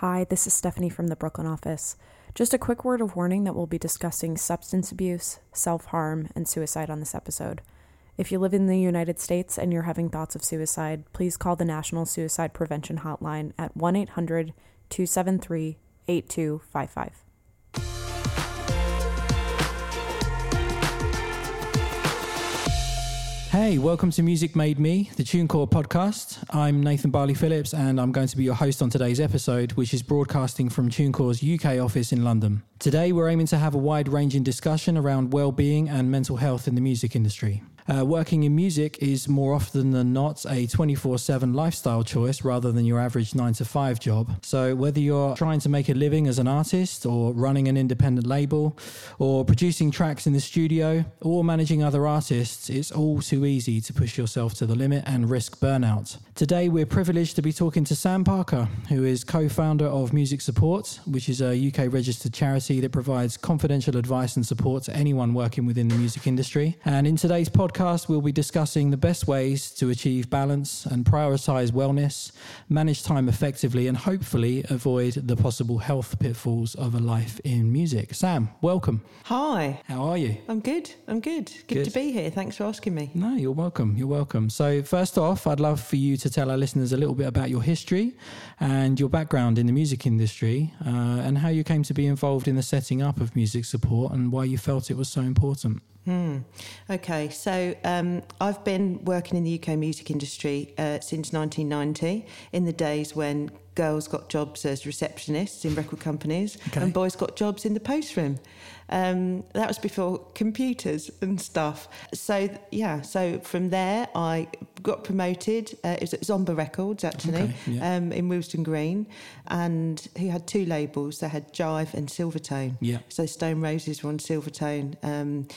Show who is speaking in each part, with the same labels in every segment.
Speaker 1: Hi, this is Stephanie from the Brooklyn office. Just a quick word of warning that we'll be discussing substance abuse, self harm, and suicide on this episode. If you live in the United States and you're having thoughts of suicide, please call the National Suicide Prevention Hotline at 1 800 273 8255.
Speaker 2: Hey, welcome to Music Made Me, the TuneCore podcast. I'm Nathan Barley Phillips, and I'm going to be your host on today's episode, which is broadcasting from TuneCore's UK office in London. Today, we're aiming to have a wide ranging discussion around well being and mental health in the music industry. Uh, working in music is more often than not a 24 7 lifestyle choice rather than your average 9 to 5 job. So, whether you're trying to make a living as an artist, or running an independent label, or producing tracks in the studio, or managing other artists, it's all too easy to push yourself to the limit and risk burnout. Today, we're privileged to be talking to Sam Parker, who is co founder of Music Support, which is a UK registered charity that provides confidential advice and support to anyone working within the music industry. And in today's podcast, we'll be discussing the best ways to achieve balance and prioritize wellness, manage time effectively, and hopefully avoid the possible health pitfalls of a life in music. Sam, welcome.
Speaker 3: Hi.
Speaker 2: How are you?
Speaker 3: I'm good. I'm good. Good, good. to be here. Thanks for asking me.
Speaker 2: No, you're welcome. You're welcome. So, first off, I'd love for you to tell our listeners a little bit about your history and your background in the music industry uh, and how you came to be involved in the setting up of music support and why you felt it was so important.
Speaker 3: Hmm. Okay, so um, I've been working in the UK music industry uh, since 1990, in the days when girls got jobs as receptionists in record companies okay. and boys got jobs in the post room. Um, that was before computers and stuff. So yeah, so from there I got promoted. Uh, it was at Zomba Records actually okay, yeah. um, in Willesden Green, and he had two labels. They had Jive and Silvertone.
Speaker 2: Yeah.
Speaker 3: So Stone Roses were on Silvertone. Um,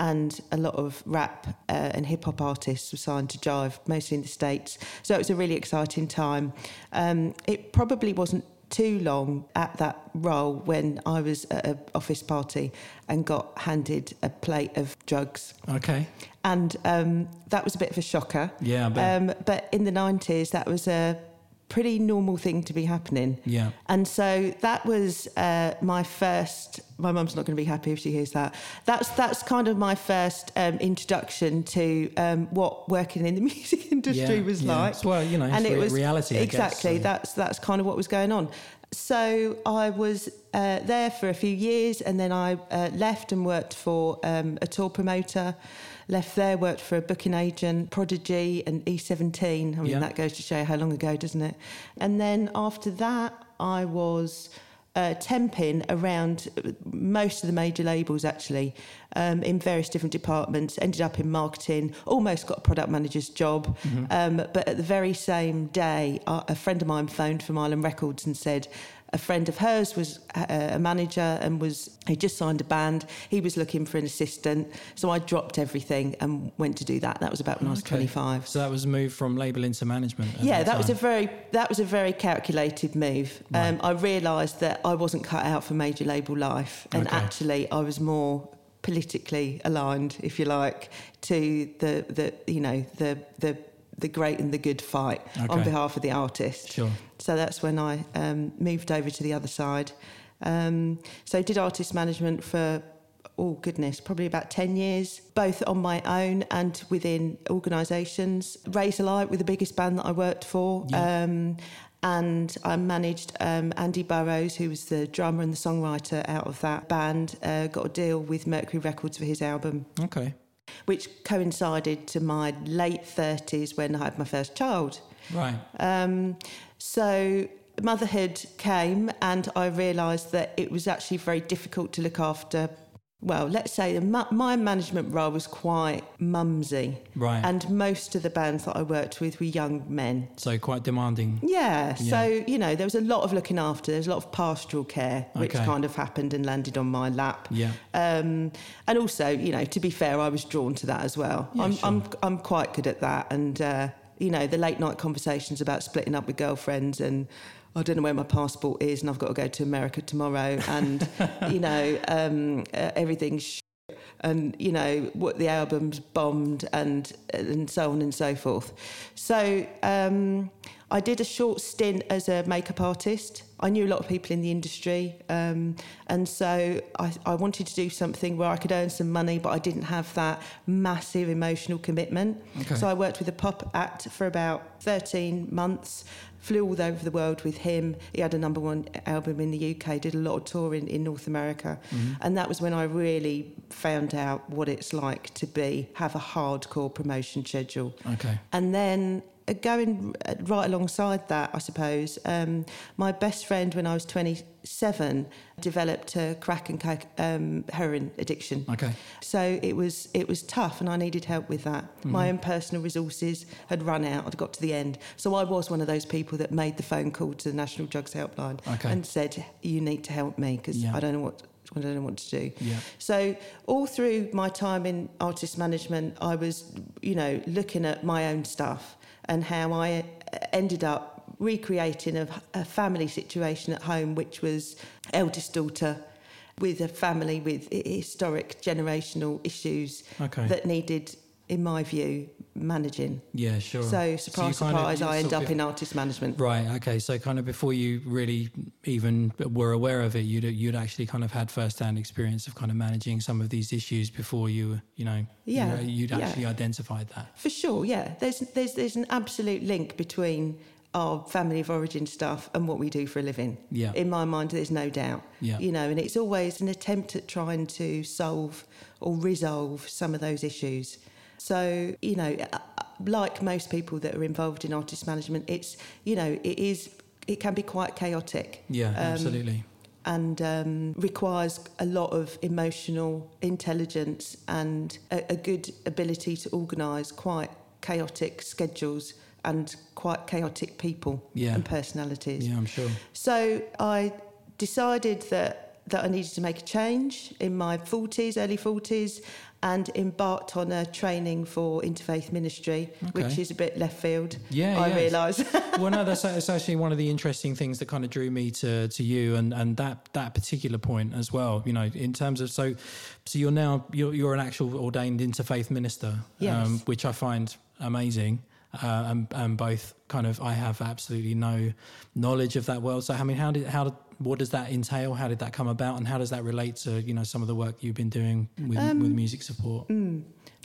Speaker 3: and a lot of rap uh, and hip hop artists were signed to Jive, mostly in the States. So it was a really exciting time. Um, it probably wasn't too long at that role when I was at an office party and got handed a plate of drugs.
Speaker 2: Okay.
Speaker 3: And um, that was a bit of a shocker.
Speaker 2: Yeah,
Speaker 3: um, but in the 90s, that was a pretty normal thing to be happening.
Speaker 2: Yeah.
Speaker 3: And so that was uh, my first. My mum's not going to be happy if she hears that. That's that's kind of my first um, introduction to um, what working in the music industry
Speaker 2: yeah,
Speaker 3: was
Speaker 2: yeah.
Speaker 3: like.
Speaker 2: Well, you know, and it was reality.
Speaker 3: exactly.
Speaker 2: Guess,
Speaker 3: so. That's that's kind of what was going on. So I was uh, there for a few years, and then I uh, left and worked for um, a tour promoter left there, worked for a booking agent, Prodigy, and E17. I mean, yeah. that goes to show how long ago, doesn't it? And then after that, I was. Uh, temping around most of the major labels actually um, in various different departments ended up in marketing almost got a product manager's job mm-hmm. um, but at the very same day a friend of mine phoned from Island Records and said a friend of hers was a manager and was he just signed a band. He was looking for an assistant, so I dropped everything and went to do that. That was about when. I was twenty five.
Speaker 2: So that was a move from label into management.
Speaker 3: Yeah, that,
Speaker 2: that
Speaker 3: was a very that was a very calculated move. Right. Um, I realised that I wasn't cut out for major label life, and okay. actually I was more politically aligned, if you like, to the the you know the the the great and the good fight okay. on behalf of the artist.
Speaker 2: Sure.
Speaker 3: So that's when I um, moved over to the other side. Um, so I did artist management for oh goodness, probably about 10 years, both on my own and within organisations. Razorlight were the biggest band that I worked for. Yeah. Um, and I managed um, Andy Burrows, who was the drummer and the songwriter out of that band, uh, got a deal with Mercury Records for his album.
Speaker 2: Okay
Speaker 3: which coincided to my late 30s when I had my first child.
Speaker 2: Right.
Speaker 3: Um, so motherhood came, and I realised that it was actually very difficult to look after well, let's say my management role was quite mumsy.
Speaker 2: Right.
Speaker 3: And most of the bands that I worked with were young men.
Speaker 2: So quite demanding.
Speaker 3: Yeah. yeah. So, you know, there was a lot of looking after, there was a lot of pastoral care, which okay. kind of happened and landed on my lap.
Speaker 2: Yeah.
Speaker 3: Um, and also, you know, to be fair, I was drawn to that as well.
Speaker 2: Yeah,
Speaker 3: I'm,
Speaker 2: sure.
Speaker 3: I'm, I'm quite good at that. And, uh, you know, the late night conversations about splitting up with girlfriends and I don't know where my passport is and I've got to go to America tomorrow and you know um, uh, everything's and you know what the album's bombed and and so on and so forth so um, I did a short stint as a makeup artist. I knew a lot of people in the industry, um, and so I, I, wanted to do something where I could earn some money, but I didn't have that massive emotional commitment. Okay. So I worked with a pop act for about 13 months, flew all over the world with him. He had a number one album in the UK, did a lot of touring in North America, mm-hmm. and that was when I really found out what it's like to be have a hardcore promotion schedule.
Speaker 2: Okay.
Speaker 3: And then going uh, right alongside that, I suppose, um, my best friend when I was 27 developed a crack and coke, um, heroin addiction.
Speaker 2: Okay.
Speaker 3: So it was it was tough, and I needed help with that. Mm-hmm. My own personal resources had run out. I'd got to the end, so I was one of those people that made the phone call to the National Drugs Helpline
Speaker 2: okay.
Speaker 3: and said, "You need to help me because yeah. I don't know what." I don't know what to do.
Speaker 2: Yeah.
Speaker 3: So all through my time in artist management, I was, you know, looking at my own stuff and how I uh, ended up recreating a, a family situation at home, which was eldest daughter with a family with historic generational issues
Speaker 2: okay.
Speaker 3: that needed in my view, managing.
Speaker 2: Yeah, sure.
Speaker 3: So, surprise, so surprise, of, I end up in artist management.
Speaker 2: Right. Okay. So, kind of before you really even were aware of it, you'd you'd actually kind of had first-hand experience of kind of managing some of these issues before you, you know,
Speaker 3: yeah,
Speaker 2: you, would actually yeah. identified that.
Speaker 3: For sure. Yeah. There's there's there's an absolute link between our family of origin stuff and what we do for a living.
Speaker 2: Yeah.
Speaker 3: In my mind, there's no doubt.
Speaker 2: Yeah.
Speaker 3: You know, and it's always an attempt at trying to solve or resolve some of those issues. So, you know, uh, uh, like most people that are involved in artist management, it's, you know, it is, it can be quite chaotic.
Speaker 2: Yeah, um, absolutely.
Speaker 3: And um, requires a lot of emotional intelligence and a, a good ability to organise quite chaotic schedules and quite chaotic people
Speaker 2: yeah.
Speaker 3: and personalities.
Speaker 2: Yeah, I'm sure.
Speaker 3: So I decided that that I needed to make a change in my 40s, early 40s, and embarked on a training for interfaith ministry, okay. which is a bit left field.
Speaker 2: Yeah,
Speaker 3: I
Speaker 2: yeah.
Speaker 3: realise.
Speaker 2: well, no, that's, that's actually one of the interesting things that kind of drew me to to you and and that that particular point as well. You know, in terms of so so you're now you're you're an actual ordained interfaith minister,
Speaker 3: yes. um,
Speaker 2: which I find amazing. Uh, and, and both kind of I have absolutely no knowledge of that world. So I mean, how did how did what does that entail? How did that come about, and how does that relate to you know some of the work you've been doing with, um, with music support?
Speaker 3: Mm,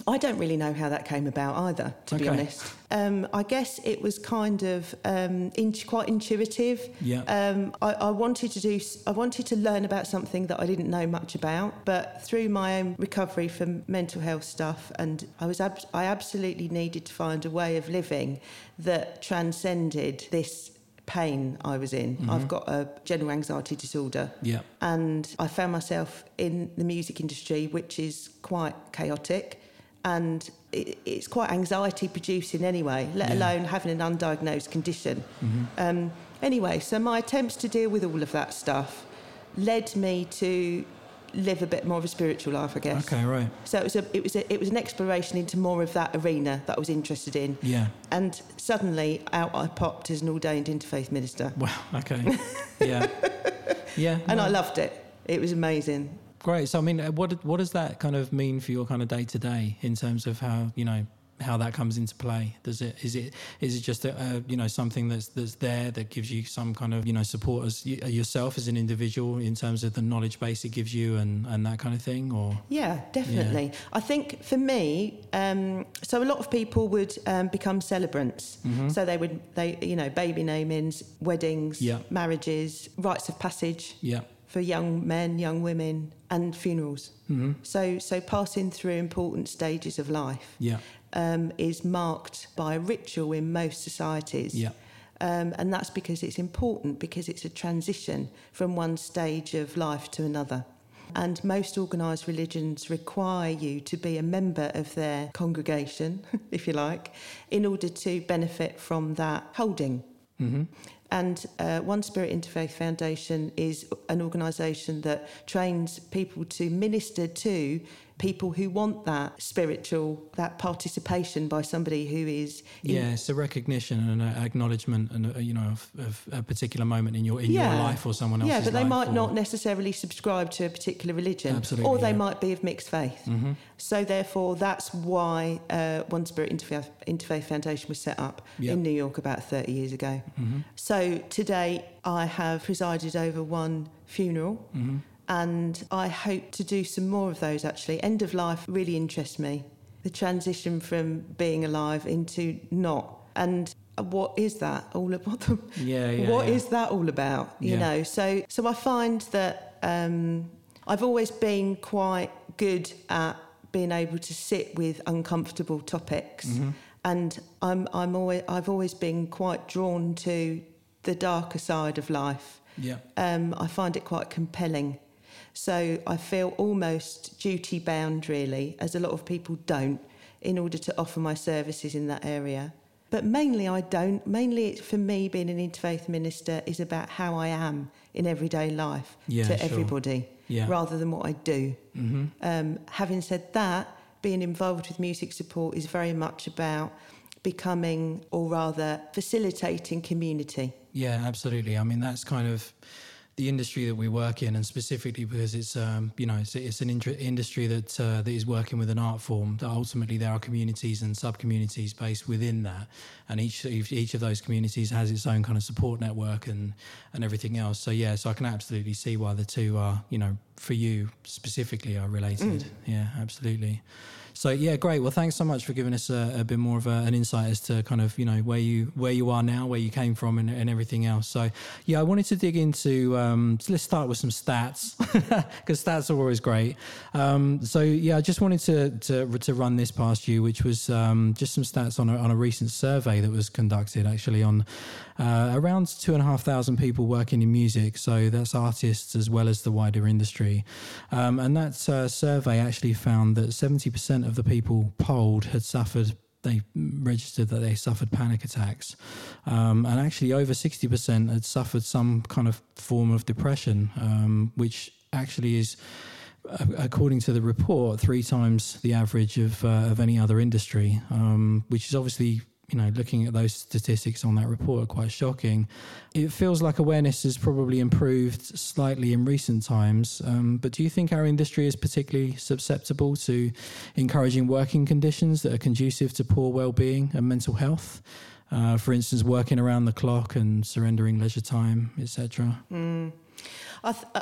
Speaker 3: I don't really know how that came about either, to okay. be honest. Um, I guess it was kind of um, in, quite intuitive.
Speaker 2: Yeah.
Speaker 3: Um, I, I, wanted to do. I wanted to learn about something that I didn't know much about, but through my own recovery from mental health stuff, and I was ab- I absolutely needed to find a way of living that transcended this pain I was in. Mm-hmm. I've got a general anxiety disorder.
Speaker 2: Yeah.
Speaker 3: And I found myself in the music industry, which is quite chaotic and it, it's quite anxiety producing anyway, let yeah. alone having an undiagnosed condition. Mm-hmm. Um, anyway, so my attempts to deal with all of that stuff led me to live a bit more of a spiritual life, I guess.
Speaker 2: Okay, right.
Speaker 3: So it was a, it was a, it was an exploration into more of that arena that I was interested in.
Speaker 2: Yeah.
Speaker 3: And suddenly out I popped as an ordained interfaith minister.
Speaker 2: Wow. Okay. yeah. Yeah.
Speaker 3: And. I loved it. It was amazing.
Speaker 2: Great. So I mean, uh, what what does that kind of mean for your kind of day to day in terms of how you know how that comes into play? Does it is it is it just a, you know something that's that's there that gives you some kind of you know support as yourself as an individual in terms of the knowledge base it gives you and and that kind of thing? Or
Speaker 3: yeah, definitely. Yeah. I think for me, um, so a lot of people would um, become celebrants. Mm-hmm. So they would they you know baby namings, weddings,
Speaker 2: yeah.
Speaker 3: marriages, rites of passage.
Speaker 2: Yeah
Speaker 3: for young men, young women, and funerals.
Speaker 2: Mm-hmm.
Speaker 3: So, so passing through important stages of life.
Speaker 2: Yeah
Speaker 3: um, is marked by a ritual in most societies.
Speaker 2: Yeah.
Speaker 3: Um, and that's because it's important because it's a transition from one stage of life to another. And most organised religions require you to be a member of their congregation, if you like, in order to benefit from that holding.
Speaker 2: Mm-hmm.
Speaker 3: And uh, One Spirit Interfaith Foundation is an organisation that trains people to minister to people who want that spiritual, that participation by somebody who is.
Speaker 2: in- yeah, it's a recognition and an acknowledgement, and a, you know, of, of, a particular moment in your in yeah. your life or someone else's.
Speaker 3: Yeah, but they might
Speaker 2: or...
Speaker 3: not necessarily subscribe to a particular religion,
Speaker 2: Absolutely,
Speaker 3: or they
Speaker 2: yeah.
Speaker 3: might be of mixed faith.
Speaker 2: Mm-hmm.
Speaker 3: So therefore, that's why uh, One Spirit Interfaith, Interfaith Foundation was set up
Speaker 2: yep.
Speaker 3: in New York about thirty years ago.
Speaker 2: Mm-hmm.
Speaker 3: So today, I have presided over one funeral.
Speaker 2: Mm-hmm
Speaker 3: and I hope to do some more of those actually. End of life really interests me. The transition from being alive into not. And what is that all about?
Speaker 2: Yeah, yeah.
Speaker 3: What
Speaker 2: yeah.
Speaker 3: is that all about? You
Speaker 2: yeah.
Speaker 3: know, so so I find that um, I've always been quite good at being able to sit with uncomfortable topics,
Speaker 2: mm-hmm.
Speaker 3: and I'm I'm always I've always been quite drawn to the darker side of life.
Speaker 2: Yeah.
Speaker 3: Um, I find it quite compelling. So I feel almost duty bound, really, as a lot of people don't, in order to offer my services in that area. But mainly I don't. Mainly for me, being an interfaith minister is about how I am in everyday life
Speaker 2: yeah,
Speaker 3: to
Speaker 2: sure.
Speaker 3: everybody,
Speaker 2: yeah.
Speaker 3: rather than what I do.
Speaker 2: Mm-hmm.
Speaker 3: Um, having said that, being involved with music support is very much about becoming, or rather, facilitating community.
Speaker 2: Yeah, absolutely. I mean, that's kind of the industry that we work in, and specifically because it's um, you know it's, it's an inter- industry that uh, that is working with an art form. That ultimately there are communities and sub communities based within that, and each each of those communities has its own kind of support network and and everything else. So yeah, so I can absolutely see why the two are you know for you specifically are related. Mm. Yeah, absolutely. So yeah, great. Well, thanks so much for giving us a, a bit more of a, an insight as to kind of you know where you where you are now, where you came from, and, and everything else. So yeah, I wanted to dig into. Um, so let's start with some stats because stats are always great. Um, so yeah, I just wanted to, to to run this past you, which was um, just some stats on a, on a recent survey that was conducted actually on uh, around two and a half thousand people working in music. So that's artists as well as the wider industry, um, and that uh, survey actually found that seventy percent of the people polled had suffered they registered that they suffered panic attacks. Um, and actually, over 60% had suffered some kind of form of depression, um, which actually is, according to the report, three times the average of, uh, of any other industry, um, which is obviously you know, looking at those statistics on that report are quite shocking. It feels like awareness has probably improved slightly in recent times, um, but do you think our industry is particularly susceptible to encouraging working conditions that are conducive to poor well-being and mental health? Uh, for instance, working around the clock and surrendering leisure time, etc.
Speaker 3: Mm. Th- uh,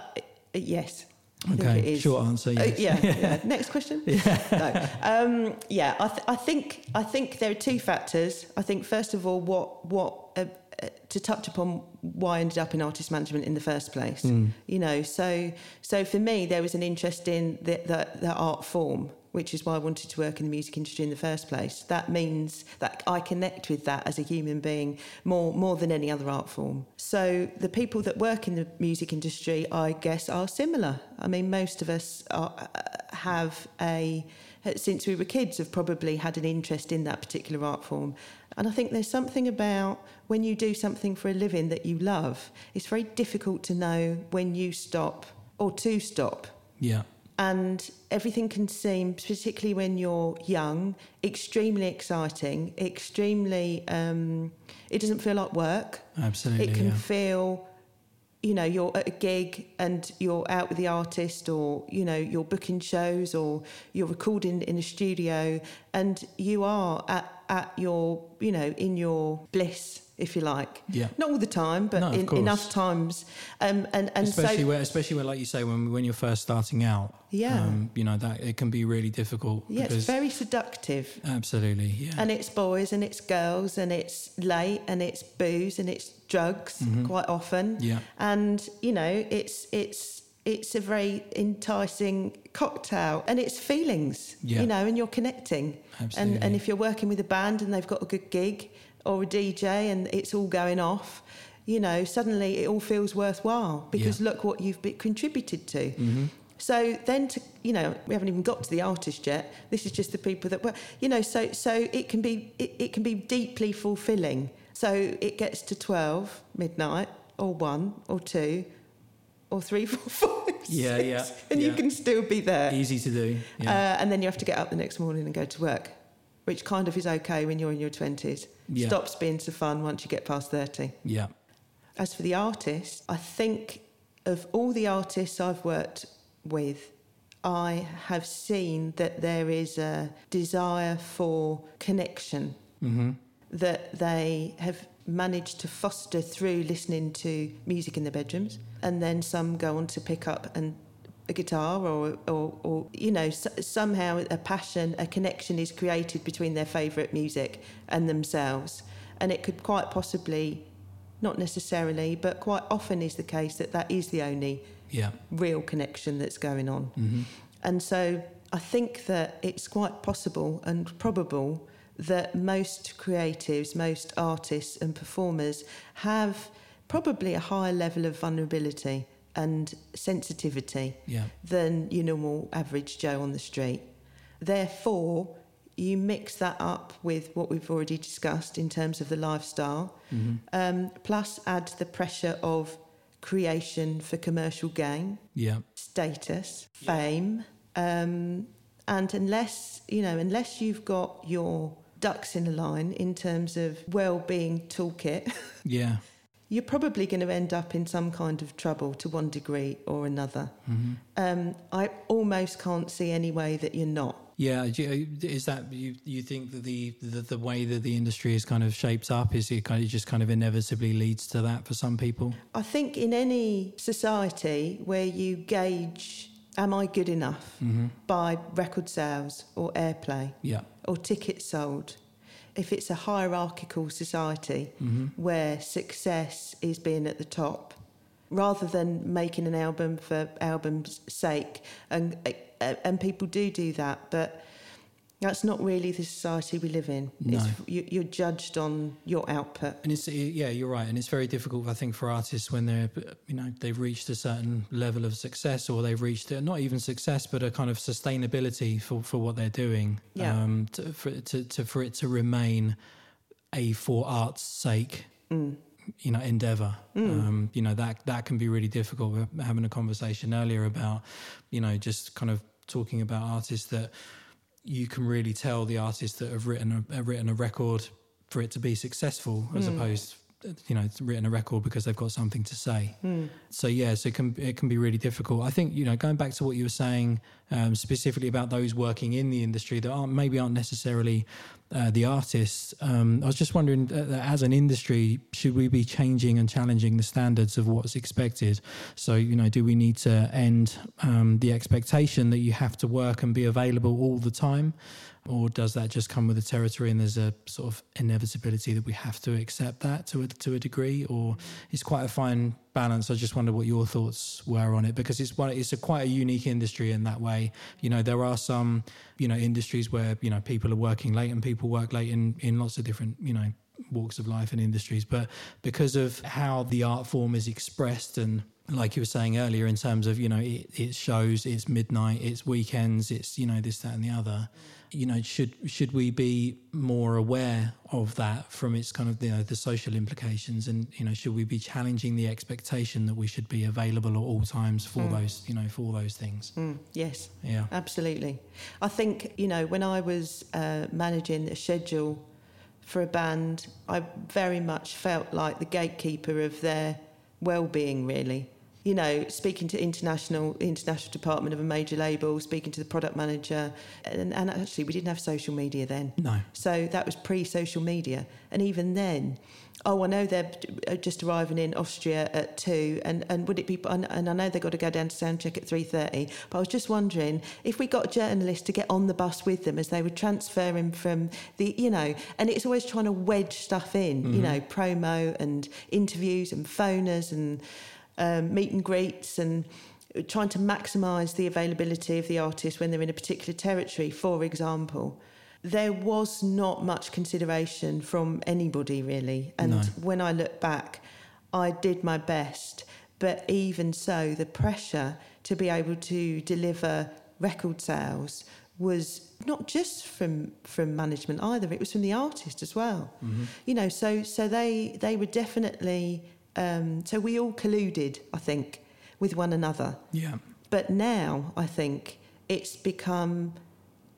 Speaker 3: yes,
Speaker 2: Okay, short answer.
Speaker 3: Uh, yes. Uh, yeah, yeah. Next question.
Speaker 2: Yeah.
Speaker 3: No. Um, yeah. I, th- I, think I think there are two factors. I think first of all, what what uh, to touch upon why I ended up in artist management in the first place.
Speaker 2: Mm.
Speaker 3: You know, so so for me, there was an interest in the, the, the art form which is why I wanted to work in the music industry in the first place. That means that I connect with that as a human being more more than any other art form. So the people that work in the music industry, I guess, are similar. I mean, most of us are, have a since we were kids have probably had an interest in that particular art form. And I think there's something about when you do something for a living that you love, it's very difficult to know when you stop or to stop.
Speaker 2: Yeah
Speaker 3: and everything can seem, particularly when you're young, extremely exciting, extremely. Um, it doesn't feel like work.
Speaker 2: Absolutely,
Speaker 3: it can
Speaker 2: yeah.
Speaker 3: feel. You know, you're at a gig and you're out with the artist, or you know, you're booking shows, or you're recording in a studio, and you are at at your, you know, in your bliss if you like.
Speaker 2: Yeah.
Speaker 3: Not all the time, but
Speaker 2: no,
Speaker 3: in, enough times. Um, and and
Speaker 2: especially
Speaker 3: so,
Speaker 2: when, especially when, like you say, when when you're first starting out.
Speaker 3: Yeah.
Speaker 2: Um, you know that it can be really difficult.
Speaker 3: Yeah, it's very seductive.
Speaker 2: Absolutely. Yeah.
Speaker 3: And it's boys and it's girls and it's late and it's booze and it's drugs
Speaker 2: mm-hmm.
Speaker 3: quite often.
Speaker 2: Yeah.
Speaker 3: And you know it's it's it's a very enticing cocktail and it's feelings
Speaker 2: yeah.
Speaker 3: you know and you're connecting
Speaker 2: Absolutely.
Speaker 3: and and if you're working with a band and they've got a good gig or a DJ and it's all going off, you know, suddenly it all feels worthwhile because
Speaker 2: yeah.
Speaker 3: look what you've contributed to.
Speaker 2: Mm-hmm.
Speaker 3: So then, to you know, we haven't even got to the artist yet. This is just the people that were, you know. So so it can be it, it can be deeply fulfilling. So it gets to twelve midnight or one or two, or three, four, five,
Speaker 2: Yeah,
Speaker 3: six,
Speaker 2: yeah,
Speaker 3: and you can still be there.
Speaker 2: Easy to do. Yeah.
Speaker 3: Uh, and then you have to get up the next morning and go to work, which kind of is okay when you're in your 20s.
Speaker 2: Yeah.
Speaker 3: Stops being so fun once you get past 30.
Speaker 2: yeah.
Speaker 3: As for the artists, I think of all the artists I've worked with, I have seen that there is a desire for connection
Speaker 2: Mm-hmm.
Speaker 3: that they have managed to foster through listening to music in their bedrooms. And then some go on to pick up and a guitar or, or, or you know, s- somehow a passion, a connection is created between their favourite music and themselves. And it could quite possibly, not necessarily, but quite often is the case that that is the only
Speaker 2: Yeah.
Speaker 3: real connection that's going on. Mm-hmm. And so I think that it's quite possible and probable that most creatives, most artists and performers have probably a higher level of vulnerability and sensitivity
Speaker 2: Yeah.
Speaker 3: than your normal average Joe on the street. Therefore, you mix that up with what we've already discussed in terms of the lifestyle, um, plus add the pressure of creation for commercial gain,
Speaker 2: Yeah.
Speaker 3: status, fame, um, and unless you know, unless you've got your ducks in a line in terms of well-being toolkit,
Speaker 2: Yeah.
Speaker 3: You're probably going to end up in some kind of trouble to one degree or another. Um, I almost can't see any way that you're not.
Speaker 2: Yeah, is that you? You think that the, the the way that the industry is kind of shaped up is it kind of just kind of inevitably leads to that for some people?
Speaker 3: I think in any society where you gauge, am I good enough by record sales or airplay
Speaker 2: Yeah,
Speaker 3: or tickets sold, if it's a hierarchical society where success is being at the top, rather than making an album for album's sake, and uh, and people do do that, but that's not really the society we live in. It's,
Speaker 2: No.
Speaker 3: you, you're judged on your output.
Speaker 2: and it's yeah, you're right, and it's very difficult, I think, for artists when they're you know they've reached a certain level of success or they've reached not even success, but a kind of sustainability for for what they're doing.
Speaker 3: Yeah.
Speaker 2: Um, to, for it to, to for it to remain a for art's sake you know endeavor um, you know that that can be really difficult we we're having a conversation earlier about you know just kind of talking about artists that you can really tell the artists that have written a have written a record for it to be successful as hmm. opposed you know written a record because they've got something to say so yeah so it can it can be really difficult i think you know going back to what you were saying um, specifically about those working in the industry that aren't maybe aren't necessarily uh, the artists. Um, I was just wondering, uh, that as an industry, should we be changing and challenging the standards of what's expected? So, you know, do we need to end um, the expectation that you have to work and be available all the time? Or does that just come with the territory and there's a sort of inevitability that we have to accept that to a, to a degree? Or it's quite a fine balance. I just wonder what your thoughts were on it because it's one, it's a quite a unique industry in that way. You know, there are some, you know, industries where, you know, people are working late and people work late in, in lots of different, you know, walks of life and industries. But because of how the art form is expressed and like you were saying earlier in terms of, you know, it, it shows, it's midnight, it's weekends, it's, you know, this, that and the other. You know, should should we be more aware of that from its kind of you know, the social implications, and you know, should we be challenging the expectation that we should be available at all times for those you know for all those things?
Speaker 3: Mm, yes.
Speaker 2: Yeah,
Speaker 3: Absolutely. I think, you know, when I was uh, managing the schedule for a band, I very much felt like the gatekeeper of their well-being, really. You know, speaking to international international department of a major label, speaking to the product manager, and, and actually we didn't have social media then.
Speaker 2: no,
Speaker 3: So that was pre-social media, and even then, oh, I know they're uh, just arriving in Austria at two, and, and would it be? And, and I know they've got to go down to soundcheck at three thirty. But I was just wondering if we got journalists to get on the bus with them as they were transferring from the, you know, and it's always trying to wedge stuff in, you mm-hmm. know, promo and interviews and phoners and um, meet and greets and trying to maximise the availability of the artist when they're in a particular territory, for example. There was not much consideration from anybody really. And
Speaker 2: No.
Speaker 3: when I look back, I did my best. But even so, the pressure to be able to deliver record sales was not just from from management either. It was from the artist as well. You know, so so they they were definitely um, so we all colluded. I think with one another.
Speaker 2: Yeah.
Speaker 3: But now I think it's become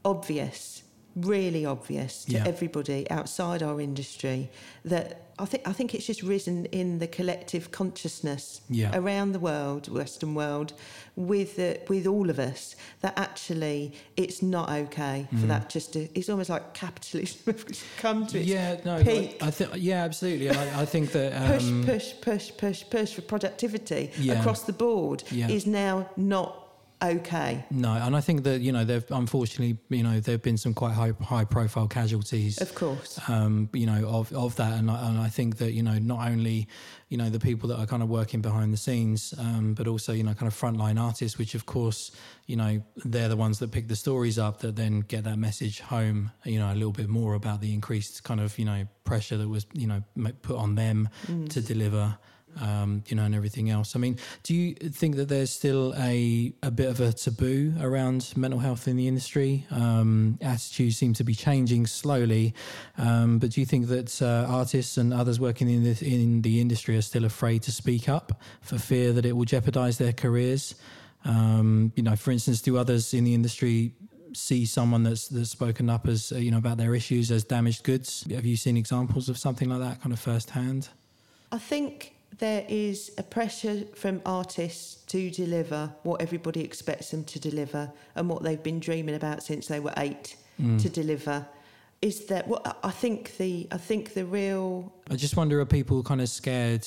Speaker 3: obvious, really obvious to
Speaker 2: Yeah.
Speaker 3: everybody outside our industry that I think I think it's just risen in the collective consciousness
Speaker 2: Yeah.
Speaker 3: around the world, Western world, with with all of us that actually it's not okay
Speaker 2: Mm.
Speaker 3: for that just to. It's almost like capitalism has come to its
Speaker 2: yeah, no,
Speaker 3: peak.
Speaker 2: I think yeah, absolutely. I, I think that
Speaker 3: push,
Speaker 2: um,
Speaker 3: push, push, push, push for productivity
Speaker 2: Yeah.
Speaker 3: across the board is now not okay.
Speaker 2: No, and I think that you know there've unfortunately you know there've been some quite high high profile casualties.
Speaker 3: Of course.
Speaker 2: Um, you know of of that, and I, and I think that you know not only you know the people that are kind of working behind the scenes, um, but also you know kind of frontline artists, which of course you know they're the ones that pick the stories up that then get that message home. You know a little bit more about the increased kind of you know pressure that was you know put on them to deliver um, you know, and everything else. I mean, do you think that there's still a a bit of a taboo around mental health in the industry? Um, attitudes seem to be changing slowly, um, but do you think that uh, artists and others working in the in the industry are still afraid to speak up for fear that it will jeopardize their careers? Um, you know, for instance, do others in the industry see someone that's that's spoken up as uh, you know about their issues as damaged goods? Have you seen examples of something like that kind of firsthand?
Speaker 3: I think there is a pressure from artists to deliver what everybody expects them to deliver and what they've been dreaming about since they were eight mm. to deliver. Is that what I think the I think the real
Speaker 2: I just wonder are people kind of scared,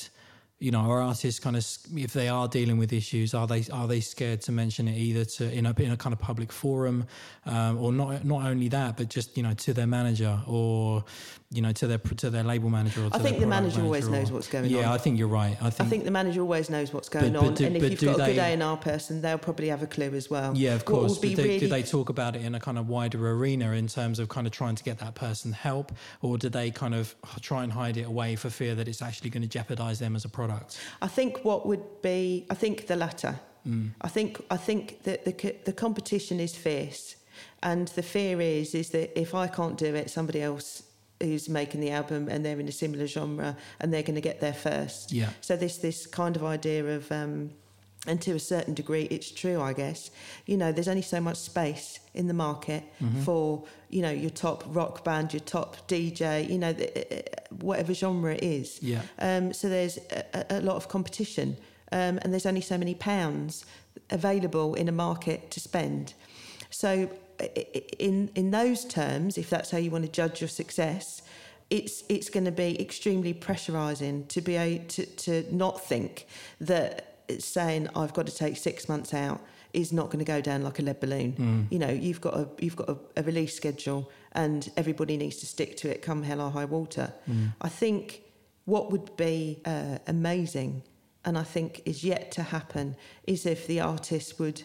Speaker 2: you know, are artists kind of if they are dealing with issues, are they are they scared to mention it either to in a in a kind of public forum, um, or not not only that, but just you know to their manager or you know to their to their label manager. Or to
Speaker 3: I think the
Speaker 2: product
Speaker 3: manager always
Speaker 2: or-
Speaker 3: knows what's going
Speaker 2: yeah,
Speaker 3: on.
Speaker 2: Yeah, I think you're right. I
Speaker 3: I
Speaker 2: think,
Speaker 3: think the manager always knows what's going
Speaker 2: But- but
Speaker 3: on,
Speaker 2: do-
Speaker 3: and if you've got a good A and R person, they'll probably have a clue as well.
Speaker 2: yeah, of course.
Speaker 3: would be
Speaker 2: But do,
Speaker 3: really
Speaker 2: do they talk about it in a kind of wider arena in terms of kind of trying to get that person help, or do they kind of try and hide it away for fear that it's actually going to jeopardize them as a product?
Speaker 3: I think what would be, I think the latter. I think I think that the the competition is fierce, and the fear is is that if I can't do it, somebody else who's making the album and they're in a similar genre and they're going to get there first.
Speaker 2: Yeah.
Speaker 3: So this this kind of idea of. Um, and to a certain degree, it's true, I guess. You know, there's only so much space in the market for, you know, your top rock band, your top DJ, you know, the, uh, whatever genre it is.
Speaker 2: Yeah.
Speaker 3: Um, so there's a, a lot of competition, um, and there's only so many pounds available in a market to spend. So, in in those terms, if that's how you want to judge your success, it's it's going to be extremely pressurising to be able to to not think that it's saying I've got to take six months out is not going to go down like a lead balloon. You know, you've got a you've got a, a release schedule, and everybody needs to stick to it, come hell or high water. I think what would be uh, amazing, and I think is yet to happen, is if the artist would,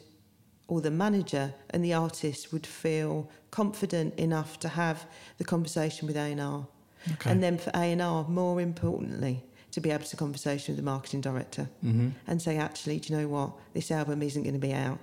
Speaker 3: or the manager and the artist would feel confident enough to have the conversation with A&R.
Speaker 2: Okay.
Speaker 3: And then for A&R, more importantly, to be able to conversation with the marketing director
Speaker 2: Mm-hmm.
Speaker 3: and say, actually, do you know what? This album isn't going to be out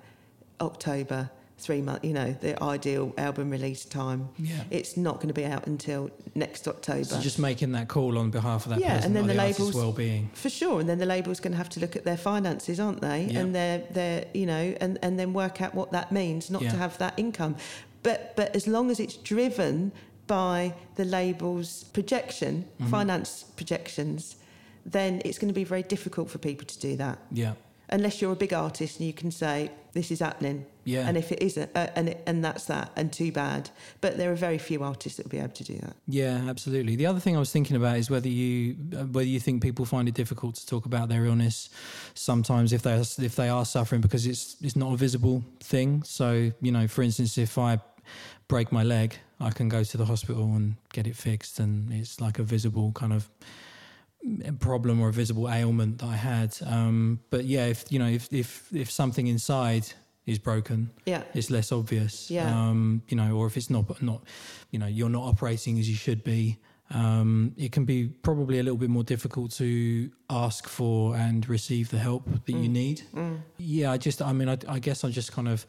Speaker 3: October, three months, you know, the ideal album release time.
Speaker 2: Yeah.
Speaker 3: It's not going to be out until next October.
Speaker 2: So just making that call on behalf of that
Speaker 3: Yeah,
Speaker 2: person,
Speaker 3: and then the
Speaker 2: the,
Speaker 3: labels-
Speaker 2: well-being.
Speaker 3: For sure, and then the label's going to have to look at their finances, aren't they?
Speaker 2: Yeah.
Speaker 3: And their, their, you know, and, and then work out what that means, not
Speaker 2: Yeah.
Speaker 3: to have that income. But but as long as it's driven by the label's projection,
Speaker 2: Mm-hmm.
Speaker 3: finance projections, then it's going to be very difficult for people to do that.
Speaker 2: Yeah,
Speaker 3: Unless you're a big artist and you can say this is happening,
Speaker 2: Yeah.
Speaker 3: and if it isn't, uh, and it, and that's that, and too bad. But there are very few artists that will be able to do that.
Speaker 2: yeah, absolutely. The other thing I was thinking about is whether you uh, whether you think people find it difficult to talk about their illness sometimes if they are, if they are suffering because it's it's not a visible thing. So you know, for instance, if I break my leg, I can go to the hospital and get it fixed, and it's like a visible kind of problem or a visible ailment that I had. Um, but yeah, if you know, if if if something inside is broken,
Speaker 3: Yeah.
Speaker 2: it's less obvious.
Speaker 3: Yeah.
Speaker 2: Um, you know, or if it's not not, you know, you're not operating as you should be. Um, it can be probably a little bit more difficult to ask for and receive the help that you need. Yeah, I just, I mean, I, I guess I just kind of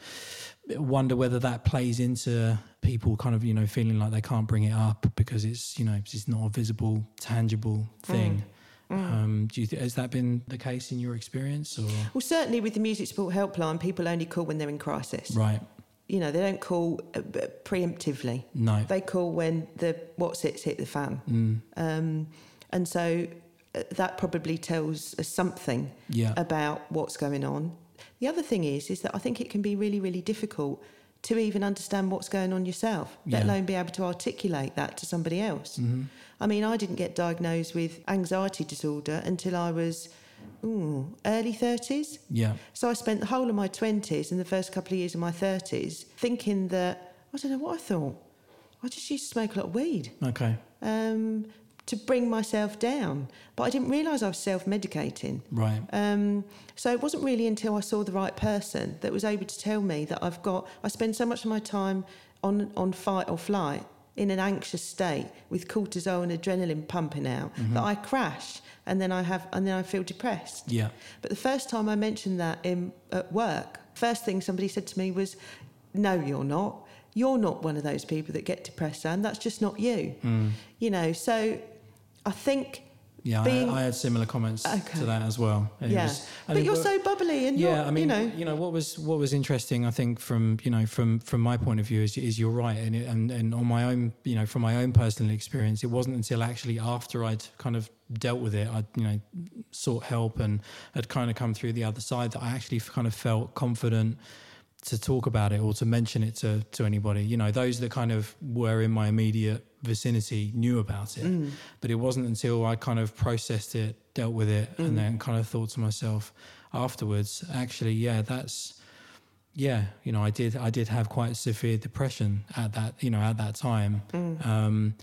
Speaker 2: wonder whether that plays into people kind of, you know, feeling like they can't bring it up because it's, you know, it's not a visible, tangible thing. Um, do you th- has that been the case in your experience? Or
Speaker 3: Well, certainly with the music support helpline, people only call when they're in crisis.
Speaker 2: right?
Speaker 3: You know, they don't call uh, preemptively.
Speaker 2: No.
Speaker 3: They call when the what's it's hit the fan.
Speaker 2: Mm,
Speaker 3: Um, and so uh, that probably tells us something
Speaker 2: yeah.
Speaker 3: about what's going on. The other thing is, is that I think it can be really, really difficult to even understand what's going on yourself, let
Speaker 2: Yeah.
Speaker 3: alone be able to articulate that to somebody else.
Speaker 2: Mhm.
Speaker 3: I mean, I didn't get diagnosed with anxiety disorder until I was ooh, early 30s.
Speaker 2: Yeah.
Speaker 3: So I spent the whole of my 20s and the first couple of years of my 30s thinking that, I don't know what I thought. I just used to smoke a lot of weed
Speaker 2: Okay.
Speaker 3: um, to bring myself down. But I didn't realise I was self medicating.
Speaker 2: Right.
Speaker 3: Um, so it wasn't really until I saw the right person that was able to tell me that I've got, I spend so much of my time on, on fight or flight in an anxious state with cortisol and adrenaline pumping out that I crash and then I have and then I feel depressed.
Speaker 2: Yeah.
Speaker 3: But the first time I mentioned that in at work, first thing somebody said to me was, "No, you're not. You're not one of those people that get depressed, and that's just not you."
Speaker 2: Mm.
Speaker 3: You know, so I think
Speaker 2: Yeah,
Speaker 3: being-
Speaker 2: I, I had similar comments
Speaker 3: Okay.
Speaker 2: to that as well. It
Speaker 3: yeah.
Speaker 2: was-
Speaker 3: but you're so bubbly and
Speaker 2: yeah, I mean,
Speaker 3: you know,
Speaker 2: what was what was interesting, I think, from you know, from from my point of view, is, is you're right, and, it, and and on my own, you know, from my own personal experience, it wasn't until actually after I'd kind of dealt with it, I you know, sought help and had kind of come through the other side that I actually kind of felt confident to talk about it or to mention it to to anybody. You know, those that kind of were in my immediate vicinity knew about it,
Speaker 3: Mm.
Speaker 2: but it wasn't until I kind of processed it, dealt with it,
Speaker 3: Mm.
Speaker 2: and then kind of thought to myself afterwards, actually, yeah, that's yeah, you know, I did I did have quite severe depression at that you know at that time,
Speaker 3: Mm.
Speaker 2: um,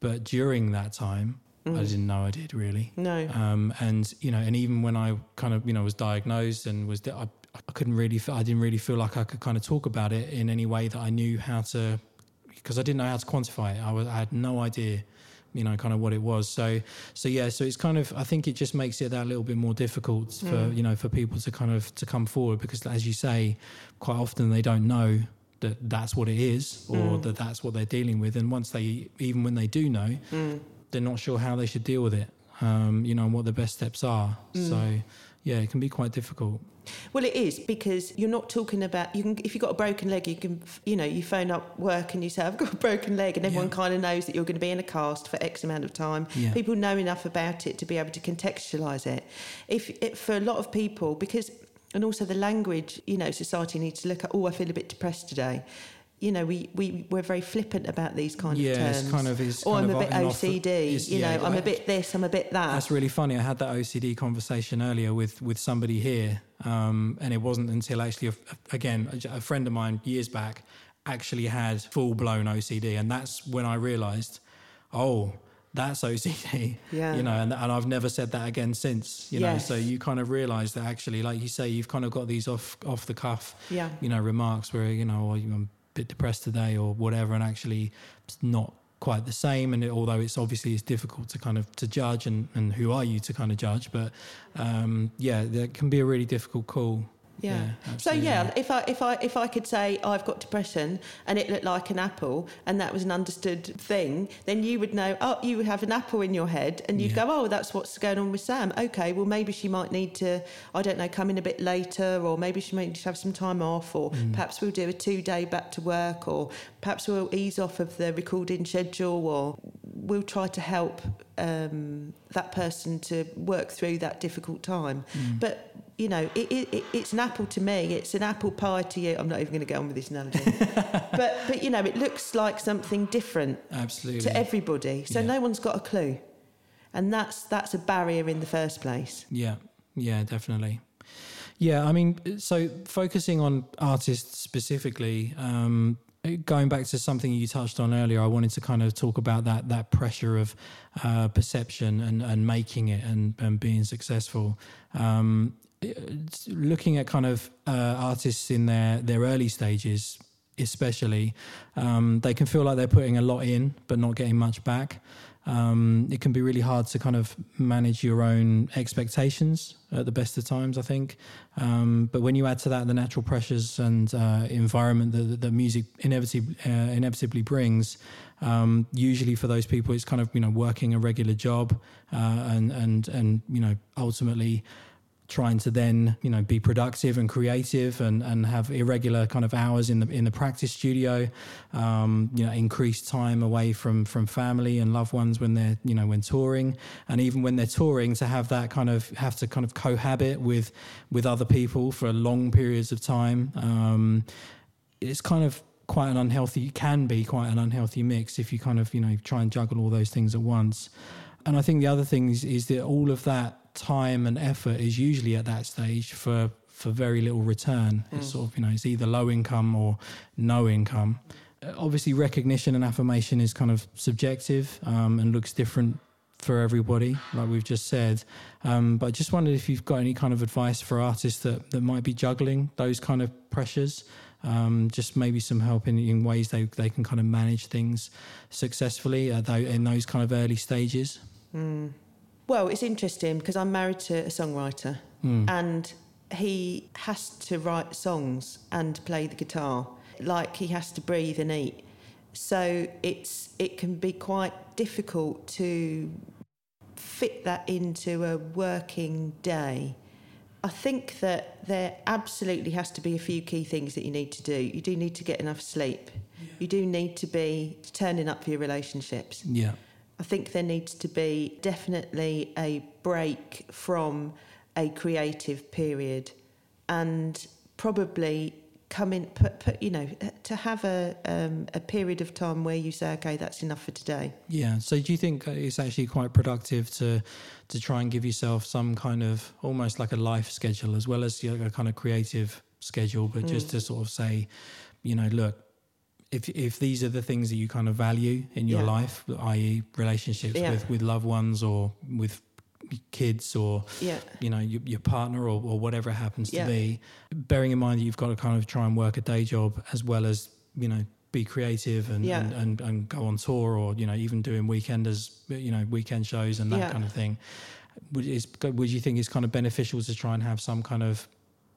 Speaker 2: but during that time, I didn't know I did really.
Speaker 3: no,
Speaker 2: Um, and you know, and even when I kind of you know was diagnosed and was, I, I couldn't really, fe- I didn't really feel like I could kind of talk about it in any way that I knew how to, because I didn't know how to quantify it. I was, I had no idea, you know, kind of what it was. So, so yeah, so it's kind of, I think it just makes it that little bit more difficult for mm. you know for people to kind of to come forward because, as you say, quite often they don't know that that's what it is or mm. that that's what they're dealing with, and once they, even when they do know, mm. they're not sure how they should deal with it, um, you know, and what the best steps are. So, yeah, it can be quite difficult.
Speaker 3: Well, it is because you're not talking about you can if you've got a broken leg, you can you know you phone up work and you say I've got a broken leg, and everyone
Speaker 2: Yeah.
Speaker 3: kind of knows that you're going to be in a cast for X amount of time.
Speaker 2: Yeah.
Speaker 3: People know enough about it to be able to contextualise it. If it, for a lot of people, because and also the language, you know, society needs to look at. Oh, I feel a bit depressed today. You know, we, we, we're very flippant about these kind
Speaker 2: Yeah,
Speaker 3: of terms.
Speaker 2: it's kind of- it's
Speaker 3: or
Speaker 2: kind
Speaker 3: I'm
Speaker 2: of
Speaker 3: a bit OCD.
Speaker 2: it's-
Speaker 3: you
Speaker 2: yeah,
Speaker 3: know, I'm
Speaker 2: I-
Speaker 3: a bit this, I'm a bit that.
Speaker 2: That's really funny. I had that OCD conversation earlier with with somebody here, um, and it wasn't until actually, a, again, a, a friend of mine years back actually had full blown OCD, and that's when I realised, oh. That's OCD,
Speaker 3: Yeah.
Speaker 2: you know, and, and I've never said that again since, you know.
Speaker 3: Yes.
Speaker 2: So you kind of realise that actually, like you say, you've kind of got these off off the cuff,
Speaker 3: Yeah.
Speaker 2: you know, remarks where you know, I'm bit depressed today or whatever, and actually it's not quite the same. And it, although it's obviously it's difficult to kind of to judge, and and who are you to kind of judge? But um, yeah, that can be a really difficult call.
Speaker 3: Yeah. so yeah, if I if I if I could say I've got depression and it looked like an apple and that was an understood thing, then you would know. Oh, you have an apple in your head, and you'd
Speaker 2: Yeah.
Speaker 3: go, oh, that's what's going on with Sam. Okay, well maybe she might need to, I don't know, come in a bit later, or maybe she might need to have some time off, or
Speaker 2: Mm.
Speaker 3: perhaps we'll do a two day back to work, or perhaps we'll ease off of the recording schedule, or we'll try to help um, that person to work through that difficult time.
Speaker 2: Mm.
Speaker 3: But you know, it, it, it, it's an apple to me. It's an apple pie to you. I'm not even going to go on with this analogy. but but you know, it looks like something different
Speaker 2: Absolutely.
Speaker 3: to everybody. So
Speaker 2: Yeah.
Speaker 3: no one's got a clue, and that's that's a barrier in the first place.
Speaker 2: Yeah, yeah, definitely. Yeah, I mean, so focusing on artists specifically, um, going back to something you touched on earlier, I wanted to kind of talk about that that pressure of uh, perception and, and making it and, and being successful. Um, looking at kind of uh, artists in their their early stages, especially, um, they can feel like they're putting a lot in but not getting much back. Um, it can be really hard to kind of manage your own expectations at the best of times, I think. Um, but when you add to that the natural pressures and uh, environment that, that music inevitably, uh, inevitably brings, um, usually for those people, it's kind of you know working a regular job uh, and and and you know ultimately trying to then you know be productive and creative and and have irregular kind of hours in the in the practice studio um, you know increased time away from from family and loved ones when they're you know when touring. And even when they're touring to have that kind of have to kind of cohabit with with other people for long periods of time um, it's kind of quite an unhealthy can be quite an unhealthy mix if you kind of you know try and juggle all those things at once. And I think the other thing is, is that all of that time and effort is usually at that stage for for very little return. Mm. It's sort of you know it's either low income or no income. Uh, obviously, recognition and affirmation is kind of subjective um, and looks different for everybody, like we've just said. Um, but I just wondered if you've got any kind of advice for artists that, that might be juggling those kind of pressures. Um, just maybe some help in, in ways they, they can kind of manage things successfully uh, in those kind of early stages.
Speaker 3: Mm. Well, it's interesting because I'm married to a songwriter mm. and he has to write songs and play the guitar like he has to breathe and eat. So it's it can be quite difficult to fit that into a working day. I think that there absolutely has to be a few key things that you need to do. You do need to get enough sleep. Yeah. You do need to be turning up for your relationships.
Speaker 2: Yeah.
Speaker 3: I think there needs to be definitely a break from a creative period and probably come in put, put you know to have a um, a period of time where you say okay that's enough for today
Speaker 2: yeah so do you think it's actually quite productive to to try and give yourself some kind of almost like a life schedule as well as you know, a kind of creative schedule but mm. just to sort of say you know look if if these are the things that you kind of value in your yeah. life, i.e., relationships yeah. with with loved ones or with kids or
Speaker 3: yeah.
Speaker 2: you know your, your partner or, or, whatever it happens to be, bearing in mind that you've got to kind of try and work a day job as well as you know be creative and, and, and, and, go on tour or you know even doing weekenders you know weekend shows and that kind of thing. Would, is, would you think it's kind of beneficial to try and have some kind of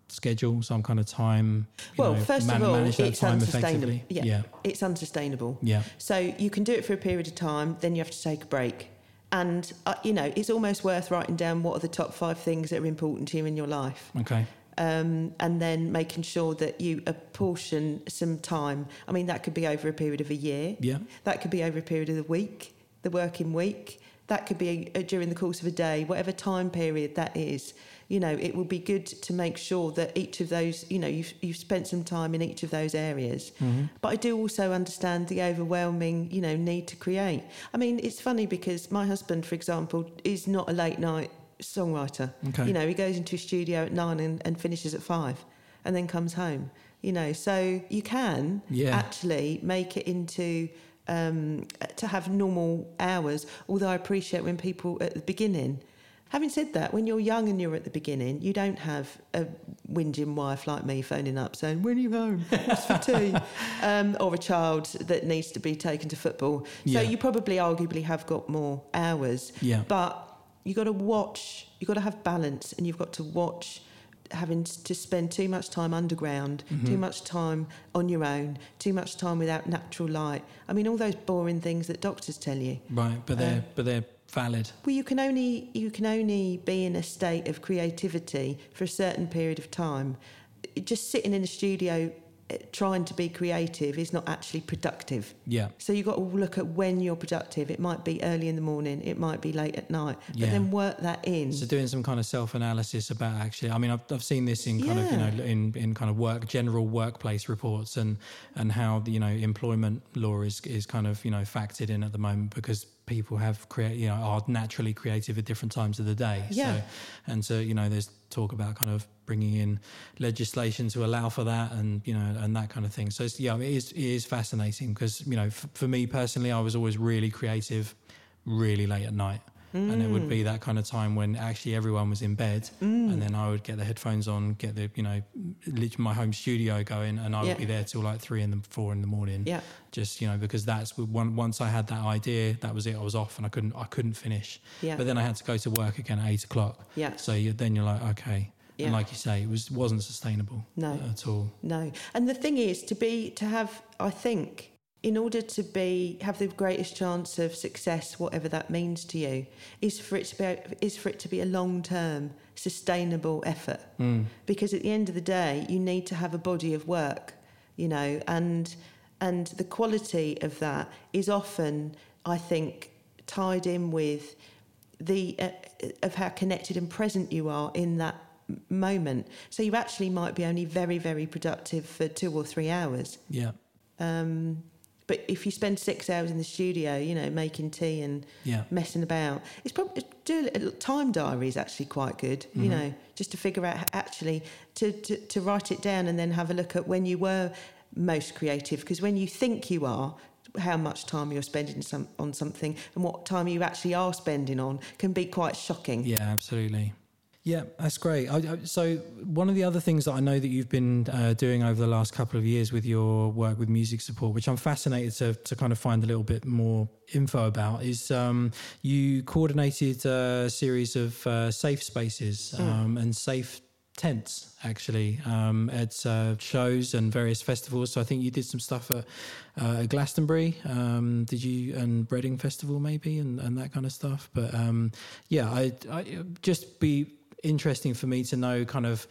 Speaker 2: schedule, some kind of time?
Speaker 3: Well, know, first man- of all, it's unsustainable.
Speaker 2: Yeah, yeah,
Speaker 3: it's unsustainable.
Speaker 2: Yeah.
Speaker 3: So you can do it for a period of time, then you have to take a break. And, uh, you know, it's almost worth writing down what are the top five things that are important to you in your life.
Speaker 2: Okay.
Speaker 3: Um, and then making sure that you apportion some time. I mean, that could be over a period of a year.
Speaker 2: Yeah.
Speaker 3: That could be over a period of the week, the working week. That could be a, a, during the course of a day, whatever time period that is you know, it will be good to make sure that each of those, you know, you've, you've spent some time in each of those areas.
Speaker 2: Mm-hmm.
Speaker 3: But I do also understand the overwhelming, you know, need to create. I mean, it's funny because my husband, for example, is not a late night songwriter.
Speaker 2: Okay.
Speaker 3: You know, he goes into a studio at nine and, and finishes at five and then comes home. You know, so you can
Speaker 2: yeah.
Speaker 3: actually make it into um, to have normal hours. Although I appreciate when people at the beginning Having said that, when you're young and you're at the beginning, you don't have a whinging wife like me phoning up saying, When are you home? What's for tea? Um, or a child that needs to be taken to football.
Speaker 2: Yeah.
Speaker 3: So you probably arguably have got more hours.
Speaker 2: Yeah.
Speaker 3: But you've got to watch, you've got to have balance, and you've got to watch having to spend too much time underground, mm-hmm. too much time on your own, too much time without natural light. I mean, all those boring things that doctors tell you.
Speaker 2: Right, but they're, uh, but they're valid.
Speaker 3: Well, you can only you can only be in a state of creativity for a certain period of time. Just sitting in a studio eh, trying to be creative is not actually productive.
Speaker 2: Yeah.
Speaker 3: So you've got to look at when you're productive. It might be early in the morning, it might be late at night, but yeah. then work that in.
Speaker 2: So doing some kind of self-analysis about actually, I mean, I've, I've seen this in kind yeah. of, you know, in, in kind of work, general workplace reports and, and how, the, you know, employment law is, is kind of, you know, factored in at the moment because people have create you know are naturally creative at different times of the day.
Speaker 3: Yeah.
Speaker 2: so and so you know there's talk about kind of bringing in legislation to allow for that and you know and that kind of thing. So yeah it is it is fascinating because you know f- for me personally I was always really creative really late at night and it would be that kind of time when actually everyone was in bed,
Speaker 3: Mm.
Speaker 2: and then I would get the headphones on, get the you know, my home studio going, and I would
Speaker 3: Yeah.
Speaker 2: be there till like three in the four in the morning.
Speaker 3: Yeah.
Speaker 2: Just you know, because that's w- one, once I had that idea, that was it. I was off, and I couldn't I couldn't finish.
Speaker 3: Yeah.
Speaker 2: But then I had to go to work again at eight o'clock.
Speaker 3: Yeah.
Speaker 2: So you, then you're like, okay.
Speaker 3: Yeah.
Speaker 2: And like you say, it was wasn't sustainable.
Speaker 3: No.
Speaker 2: At all.
Speaker 3: No. And the thing is to be to have I think in order to be have the greatest chance of success whatever that means to you is for it to be is for it to be a long term sustainable effort. Because at the end of the day you need to have a body of work, you know, and and the quality of that is often I think tied in with the uh, of how connected and present you are in that moment. So you actually might be only very very productive for two or three hours.
Speaker 2: Yeah.
Speaker 3: Um, but if you spend six hours in the studio, you know, making tea and
Speaker 2: Yeah.
Speaker 3: messing about, it's probably do a time diary is actually quite good. You mm-hmm. know, just to figure out actually to, to to write it down and then have a look at when you were most creative. Because when you think you are, how much time you're spending some, on something and what time you actually are spending on can be quite shocking.
Speaker 2: Yeah, absolutely. Yeah, that's great. I, I, so, one of the other things that I know that you've been uh, doing over the last couple of years with your work with music support, which I'm fascinated to, to kind of find a little bit more info about, is um, you coordinated a series of uh, safe spaces um, and safe tents actually um, at uh, shows and various festivals. So I think you did some stuff at uh, Glastonbury. Um, did you and Reading Festival maybe and, and that kind of stuff? But um, yeah, I, I just be interesting for me to know kind of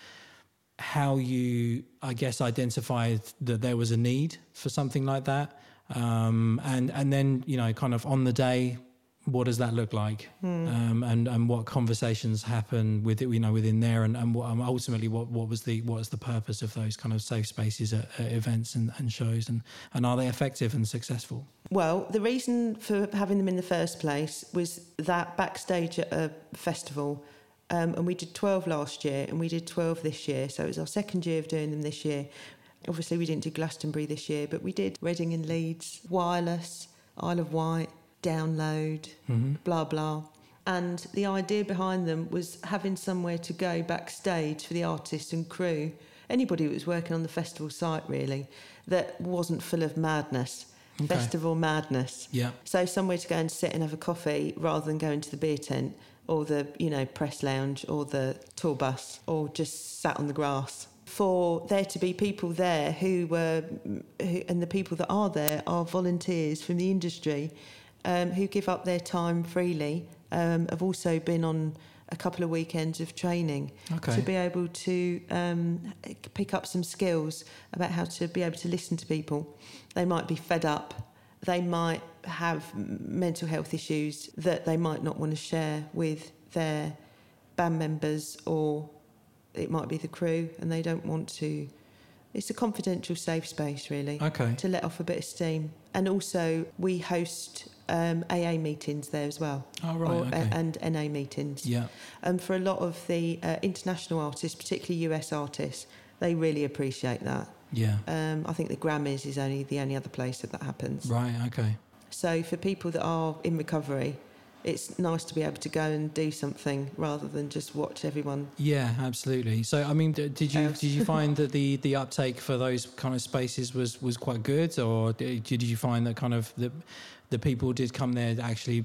Speaker 2: how you, I guess, identified that there was a need for something like that, um, and and then you know, kind of on the day, what does that look like, um, and and what conversations happen with it, you know, within there, and and what, um, ultimately, what what was the what was the purpose of those kind of safe spaces at, at events and, and shows, and and are they effective and successful?
Speaker 3: Well, the reason for having them in the first place was that backstage at a festival, um, and we did 12 last year and we did 12 this year. So it was our second year of doing them this year. Obviously, we didn't do Glastonbury this year, but we did Reading and Leeds, Wireless, Isle of Wight, Download, blah, blah. And the idea behind them was having somewhere to go backstage for the artists and crew, anybody who was working on the festival site really, that wasn't full of madness,
Speaker 2: Okay.
Speaker 3: festival madness.
Speaker 2: Yeah.
Speaker 3: So somewhere to go and sit and have a coffee rather than going to the beer tent or the, you know, press lounge or the tour bus or just sat on the grass. For there to be people there who were, who, and the people that are there are volunteers from the industry um, who give up their time freely. Um, have also been on a couple of weekends of training
Speaker 2: Okay.
Speaker 3: to be able to um, pick up some skills about how to be able to listen to people. They might be fed up. They might have mental health issues that they might not want to share with their band members, or it might be the crew, and they don't want to. It's a confidential, safe space, really,
Speaker 2: Okay.
Speaker 3: to let off a bit of steam. And also, we host um, AA meetings there as well,
Speaker 2: Oh right.
Speaker 3: or, uh, and NA meetings.
Speaker 2: yeah.
Speaker 3: And for a lot of the uh, international artists, particularly US artists, they really appreciate that.
Speaker 2: Yeah.
Speaker 3: Um, I think the Grammys is only the only other place that that happens.
Speaker 2: Right. Okay.
Speaker 3: So for people that are in recovery, it's nice to be able to go and do something rather than just watch everyone.
Speaker 2: Yeah, absolutely. So, I mean, did you did you find that the the uptake for those kind of spaces was was quite good, or did did you find that kind of the the people did come there actually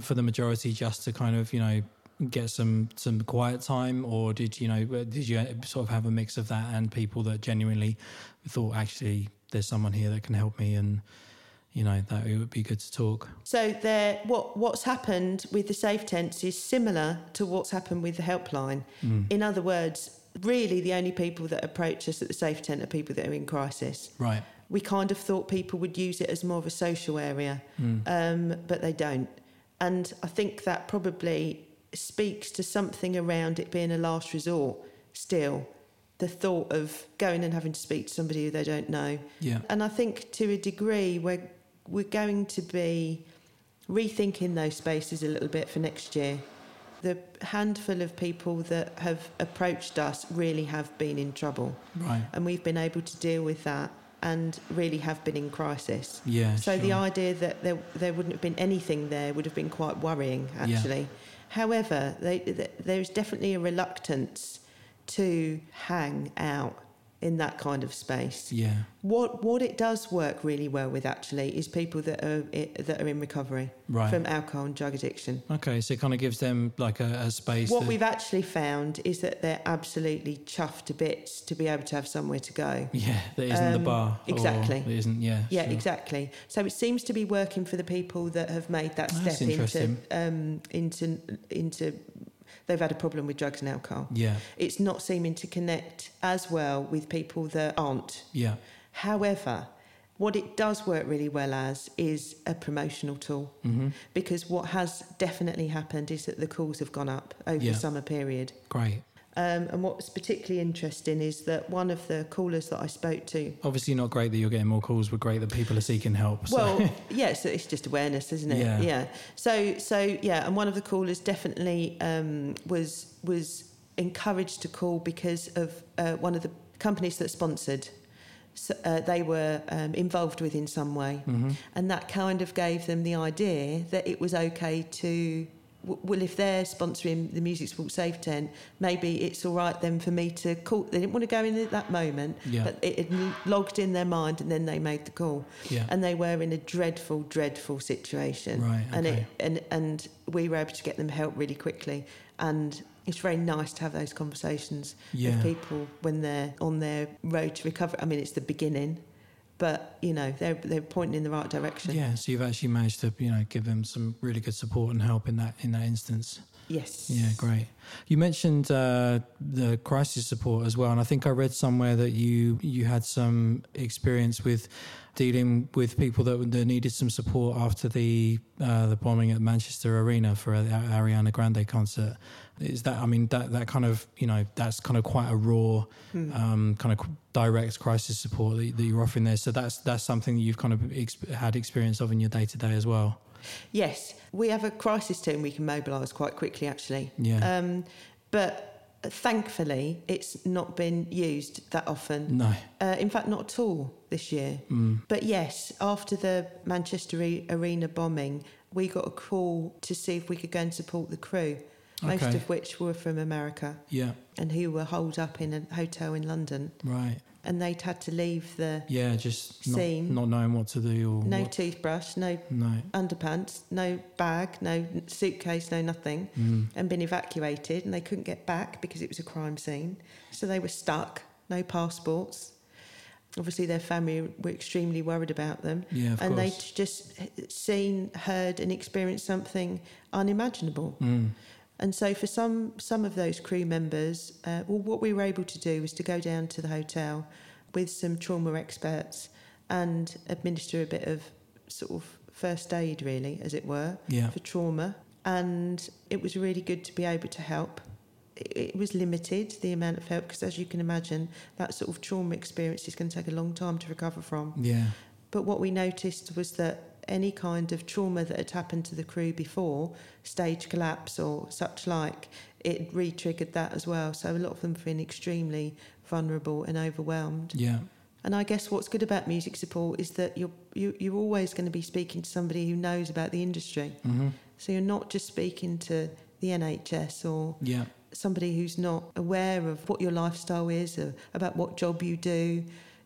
Speaker 2: for the majority just to kind of you know get some some quiet time, or did you know did you sort of have a mix of that and people that genuinely thought actually there's someone here that can help me and you know that it would be good to talk.
Speaker 3: So there, what what's happened with the safe tents is similar to what's happened with the helpline. In other words, really the only people that approach us at the safe tent are people that are in crisis.
Speaker 2: Right.
Speaker 3: we kind of thought people would use it as more of a social area, um, but they don't. And I think that probably speaks to something around it being a last resort still. The thought of going and having to speak to somebody who they don't know.
Speaker 2: Yeah.
Speaker 3: And I think to a degree we're, we're going to be rethinking those spaces a little bit for next year. The handful of people that have approached us really have been in trouble
Speaker 2: Right.
Speaker 3: and we've been able to deal with that and really have been in crisis.
Speaker 2: Yeah.
Speaker 3: So the idea that there, there wouldn't have been anything there would have been quite worrying,
Speaker 2: Yeah.
Speaker 3: However, they, th there's definitely a reluctance to hang out in that kind of space.
Speaker 2: Yeah.
Speaker 3: What what it does work really well with actually is people that are that are in recovery
Speaker 2: Right.
Speaker 3: from alcohol and drug addiction.
Speaker 2: Okay, so it kind of gives them like a, a space.
Speaker 3: What
Speaker 2: that-
Speaker 3: we've actually found is that they're absolutely chuffed to bits to be able to have somewhere to go.
Speaker 2: Yeah, that isn't the
Speaker 3: Um,
Speaker 2: bar.
Speaker 3: exactly.
Speaker 2: That isn't. Yeah.
Speaker 3: Yeah,
Speaker 2: sure.
Speaker 3: exactly. So it seems to be working for the people that have made that
Speaker 2: That's
Speaker 3: step into um, into into. They've had a problem with drugs and alcohol.
Speaker 2: Yeah.
Speaker 3: It's not seeming to connect as well with people that aren't.
Speaker 2: Yeah.
Speaker 3: However, what it does work really well as is a promotional tool
Speaker 2: hmm
Speaker 3: because what has definitely happened is that the calls have gone up over
Speaker 2: Yeah.
Speaker 3: the summer period.
Speaker 2: Great.
Speaker 3: Um, and what's particularly interesting is that one of the callers that I spoke to
Speaker 2: Obviously, not great that you're getting more calls, but great that people are seeking help. So.
Speaker 3: Well, yeah, so it's just awareness, isn't it?
Speaker 2: Yeah.
Speaker 3: So, so yeah, and one of the callers definitely um, was was encouraged to call because of uh, one of the companies that sponsored. So, uh, they were um, involved with in some way,
Speaker 2: Mhm.
Speaker 3: and that kind of gave them the idea that it was okay to. Well, if they're sponsoring the Music Support Safe tent, maybe it's all right then for me to call. They didn't want to go in at that moment,
Speaker 2: Yeah.
Speaker 3: but it had logged in their mind, and then they made the call
Speaker 2: yeah.
Speaker 3: and they were in a dreadful, dreadful situation.
Speaker 2: Right,
Speaker 3: And it and and we were able to get them help really quickly. And it's very nice to have those conversations
Speaker 2: Yeah.
Speaker 3: with people when they're on their road to recovery. I mean, it's the beginning, but you know they're they're pointing in the right direction.
Speaker 2: Yeah, so you've actually managed to, you know, give them some really good support and help in that in that instance.
Speaker 3: Yes.
Speaker 2: Yeah, great. You mentioned uh, the crisis support as well, and I think I read somewhere that you you had some experience with dealing with people that, that needed some support after the uh, the bombing at Manchester Arena for the Ariana Grande concert. Is that? I mean, that that kind of you know that's kind of quite a raw,
Speaker 3: Hmm.
Speaker 2: um, kind of direct crisis support that, that you're offering there. So that's that's something that you've kind of ex- had experience of in your day to day as well.
Speaker 3: Yes, we have a crisis team we can mobilise quite quickly, actually.
Speaker 2: Yeah.
Speaker 3: Um, but thankfully, it's not been used that often.
Speaker 2: no.
Speaker 3: Uh, in fact, not at all this year.
Speaker 2: Mm.
Speaker 3: But yes, after the Manchester Arena bombing, we got a call to see if we could go and support the crew, most of which were from America
Speaker 2: Yeah.
Speaker 3: and who were holed up in a hotel in London.
Speaker 2: Right.
Speaker 3: And they'd had to leave the
Speaker 2: Yeah, just not,
Speaker 3: Scene.
Speaker 2: not knowing what to do or
Speaker 3: no
Speaker 2: what-
Speaker 3: toothbrush, no
Speaker 2: no.
Speaker 3: underpants, no bag, no suitcase, no nothing,
Speaker 2: Mm.
Speaker 3: and been evacuated. And they couldn't get back because it was a crime scene. So they were stuck, no passports. Obviously, their family were extremely worried about them.
Speaker 2: Yeah, of
Speaker 3: and they'd just seen, heard, and experienced something unimaginable.
Speaker 2: Mm.
Speaker 3: And so, for some some of those crew members, uh, well, what we were able to do was to go down to the hotel with some trauma experts and administer a bit of sort of first aid, really, as it were,
Speaker 2: Yeah.
Speaker 3: for trauma. And it was really good to be able to help. It, it was limited the amount of help because, as you can imagine, that sort of trauma experience is going to take a long time to recover from.
Speaker 2: Yeah.
Speaker 3: But what we noticed was that any kind of trauma that had happened to the crew before, stage collapse or such like, it re triggered that as well. So a lot of them feeling extremely vulnerable and overwhelmed.
Speaker 2: Yeah.
Speaker 3: And I guess what's good about music support is that you're, you, you're always going to be speaking to somebody who knows about the industry.
Speaker 2: hmm
Speaker 3: So you're not just speaking to the NHS or
Speaker 2: Yeah.
Speaker 3: somebody who's not aware of what your lifestyle is, or about what job you do.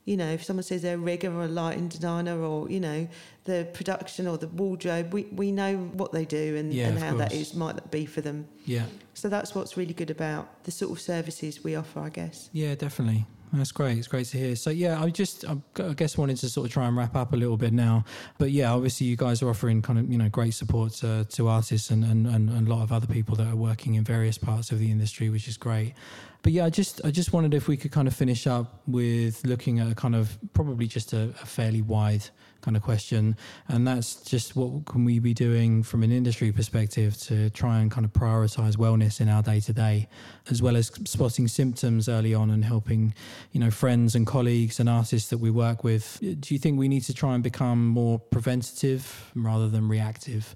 Speaker 3: You know, if someone says they're a rigger or a lighting designer or, you know, the production or the wardrobe, we, we know what they do and,
Speaker 2: Yeah,
Speaker 3: and how that
Speaker 2: course.
Speaker 3: is might be for them.
Speaker 2: Yeah.
Speaker 3: So that's what's really good about the sort of services we offer, I guess.
Speaker 2: Yeah, definitely. That's great. It's great to hear. So yeah, I just I I guess wanted to sort of try and wrap up a little bit now. But yeah, obviously you guys are offering kind of you know great support to, to artists and, and, and a lot of other people that are working in various parts of the industry, which is great. But yeah, I just I just wondered if we could kind of finish up with looking at a kind of probably just a, a fairly wide kind of question, and that's just what can we be doing from an industry perspective to try and kind of prioritize wellness in our day to day, as well as spotting symptoms early on and helping, you know, friends and colleagues and artists that we work with. Do you think we need to try and become more preventative rather than reactive?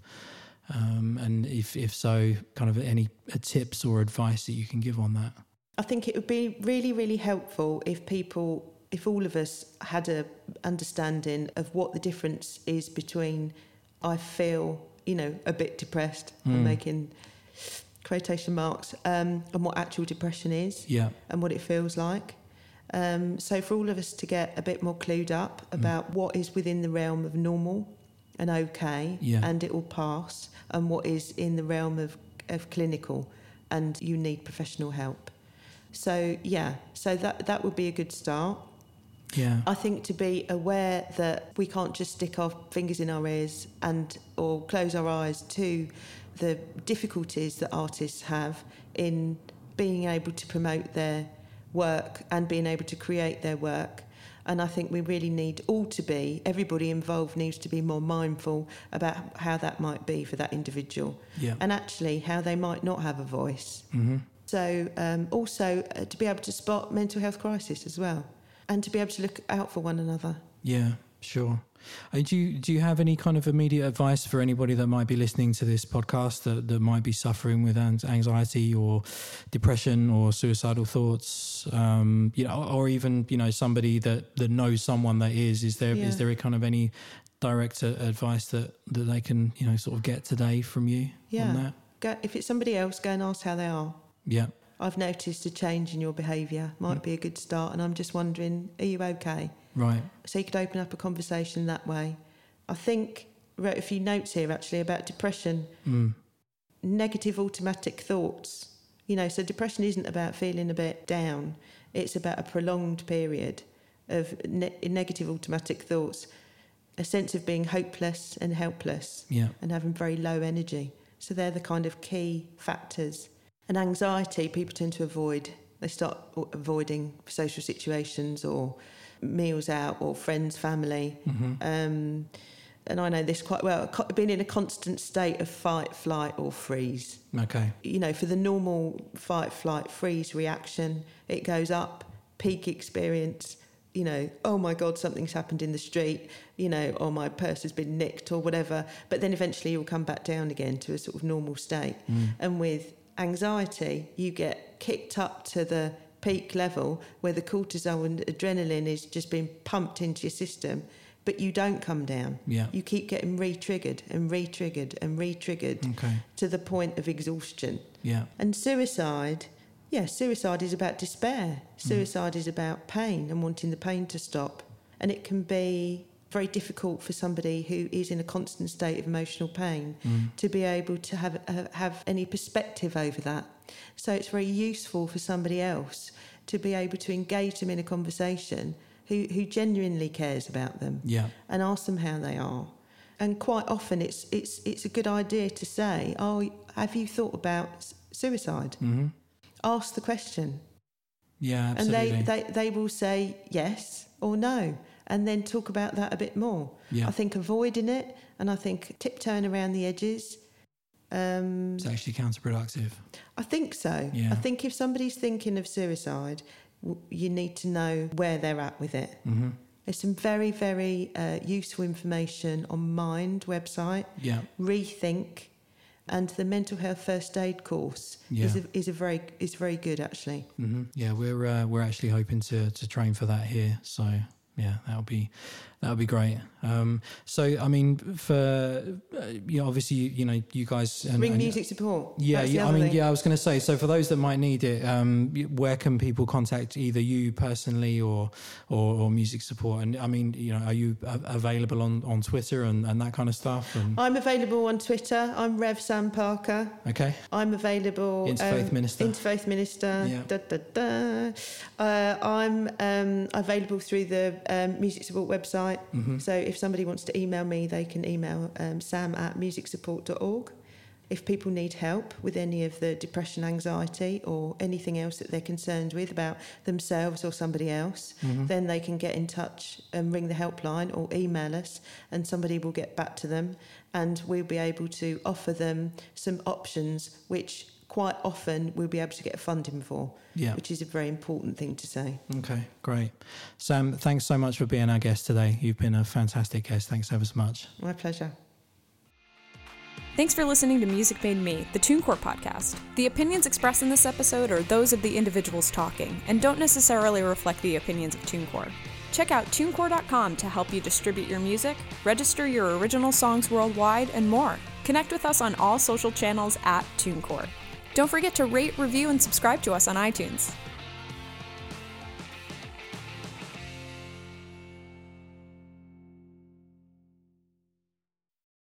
Speaker 2: Um, and if if so, kind of any tips or advice that you can give on that?
Speaker 3: I think it would be really, really helpful if people if all of us had a understanding of what the difference is between I feel, you know, a bit depressed, I'm
Speaker 2: Mm.
Speaker 3: making quotation marks, um, and what actual depression is
Speaker 2: Yeah.
Speaker 3: and what it feels like. Um, so for all of us to get a bit more clued up
Speaker 2: Mm.
Speaker 3: about what is within the realm of normal and okay,
Speaker 2: Yeah.
Speaker 3: and it will pass, and what is in the realm of, of clinical, and you need professional help. So yeah, so that that would be a good start.
Speaker 2: Yeah.
Speaker 3: I think to be aware that we can't just stick our fingers in our ears and or close our eyes to the difficulties that artists have in being able to promote their work and being able to create their work. And I think we really need all to be, everybody involved needs to be more mindful about how that might be for that individual
Speaker 2: Yeah.
Speaker 3: and actually how they might not have a voice.
Speaker 2: Mm-hmm.
Speaker 3: So um, also uh, to be able to spot mental health crisis as well, and to be able to look out for one another.
Speaker 2: Yeah, sure. Uh, do you do you have any kind of immediate advice for anybody that might be listening to this podcast that, that might be suffering with anxiety or depression or suicidal thoughts? Um, you know, or even you know somebody that, that knows someone that is. Is there is
Speaker 3: Yeah.
Speaker 2: there a kind of any direct uh, advice that, that they can you know sort of get today from you
Speaker 3: Yeah.
Speaker 2: on that?
Speaker 3: Go, if it's somebody else, go and ask how they are.
Speaker 2: Yeah.
Speaker 3: I've noticed a change in your behaviour. Might be a good start, and I'm just wondering, are you okay?
Speaker 2: Right.
Speaker 3: So you could open up a conversation that way. I think wrote a few notes here actually about depression,
Speaker 2: Mm.
Speaker 3: negative automatic thoughts. You know, so depression isn't about feeling a bit down. It's about a prolonged period of ne- negative automatic thoughts, a sense of being hopeless and helpless.
Speaker 2: Yeah.
Speaker 3: and having very low energy. So they're the kind of key factors. And anxiety, people tend to avoid. They start avoiding social situations or meals out or friends, family.
Speaker 2: Mm-hmm.
Speaker 3: Um, and I know this quite well. Being in a constant state of fight, flight, or freeze.
Speaker 2: Okay.
Speaker 3: You know, for the normal fight, flight, freeze reaction, it goes up, peak experience. You know, oh my God, something's happened in the street. You know, or my purse has been nicked or whatever. But then eventually you'll come back down again to a sort of normal state.
Speaker 2: Mm.
Speaker 3: And with anxiety, you get kicked up to the peak level where the cortisol and adrenaline is just being pumped into your system, but you don't come down.
Speaker 2: Yeah.
Speaker 3: You keep getting re triggered and re triggered and re triggered
Speaker 2: Okay.
Speaker 3: to the point of exhaustion.
Speaker 2: Yeah.
Speaker 3: And suicide, yeah, suicide is about despair.
Speaker 2: Mm.
Speaker 3: Suicide is about pain and wanting the pain to stop. And it can be very difficult for somebody who is in a constant state of emotional pain
Speaker 2: Mm.
Speaker 3: to be able to have uh, have any perspective over that. So it's very useful for somebody else to be able to engage them in a conversation who, who genuinely cares about them
Speaker 2: Yeah.
Speaker 3: and ask them how they are. And quite often, it's it's it's a good idea to say, "Oh, have you thought about suicide?"
Speaker 2: Mm-hmm.
Speaker 3: Ask the question,
Speaker 2: Yeah. Absolutely.
Speaker 3: and they, they they will say yes or no, and then talk about that a bit more.
Speaker 2: yeah.
Speaker 3: I think avoiding it, and I think tiptoeing around the edges. Um,
Speaker 2: it's actually counterproductive.
Speaker 3: I think so.
Speaker 2: Yeah.
Speaker 3: I think if somebody's thinking of suicide, you need to know where they're at with it.
Speaker 2: Mm-hmm.
Speaker 3: There's some very, very uh, useful information on Mind website,
Speaker 2: Yeah.
Speaker 3: Rethink, and the mental health first aid course
Speaker 2: Yeah.
Speaker 3: is a, is a very is very good actually.
Speaker 2: hmm Yeah, we're uh, we're actually hoping to to train for that here. So yeah, that'll be that'll be great. Um, so I mean, for uh, you know, obviously you, you know you guys and,
Speaker 3: Ring
Speaker 2: and-
Speaker 3: music support.
Speaker 2: Yeah, yeah. I mean,
Speaker 3: thing.
Speaker 2: yeah. I was going to say. So, for those that might need it, um, where can people contact either you personally or, or or music support? And I mean, you know, are you available on, on Twitter and, and that kind of stuff? And
Speaker 3: I'm available on Twitter. I'm Rev Sam Parker.
Speaker 2: okay,
Speaker 3: I'm available.
Speaker 2: Interfaith Minister.
Speaker 3: Interfaith Minister.
Speaker 2: Yeah.
Speaker 3: Da, da, da. Uh, I'm um, available through the um, music support website.
Speaker 2: Hmm
Speaker 3: So if somebody wants to email me, they can email um, sam at musicsupport.org. If people need help with any of the depression, anxiety, or anything else that they're concerned with about themselves or somebody else,
Speaker 2: hmm
Speaker 3: then they can get in touch and ring the helpline or email us, and somebody will get back to them, and we'll be able to offer them some options which quite often we'll be able to get funding for,
Speaker 2: yeah.
Speaker 3: which is a very important thing to say.
Speaker 2: Okay, great. Sam, thanks so much for being our guest today. You've been a fantastic guest. Thanks ever so much.
Speaker 3: My pleasure.
Speaker 1: Thanks for listening to Music Made Me, the TuneCore podcast. The opinions expressed in this episode are those of the individuals talking and don't necessarily reflect the opinions of TuneCore. Check out tunecore.com to help you distribute your music, register your original songs worldwide, and more. Connect with us on all social channels at TuneCore. Don't forget to rate, review, and subscribe to us on iTunes.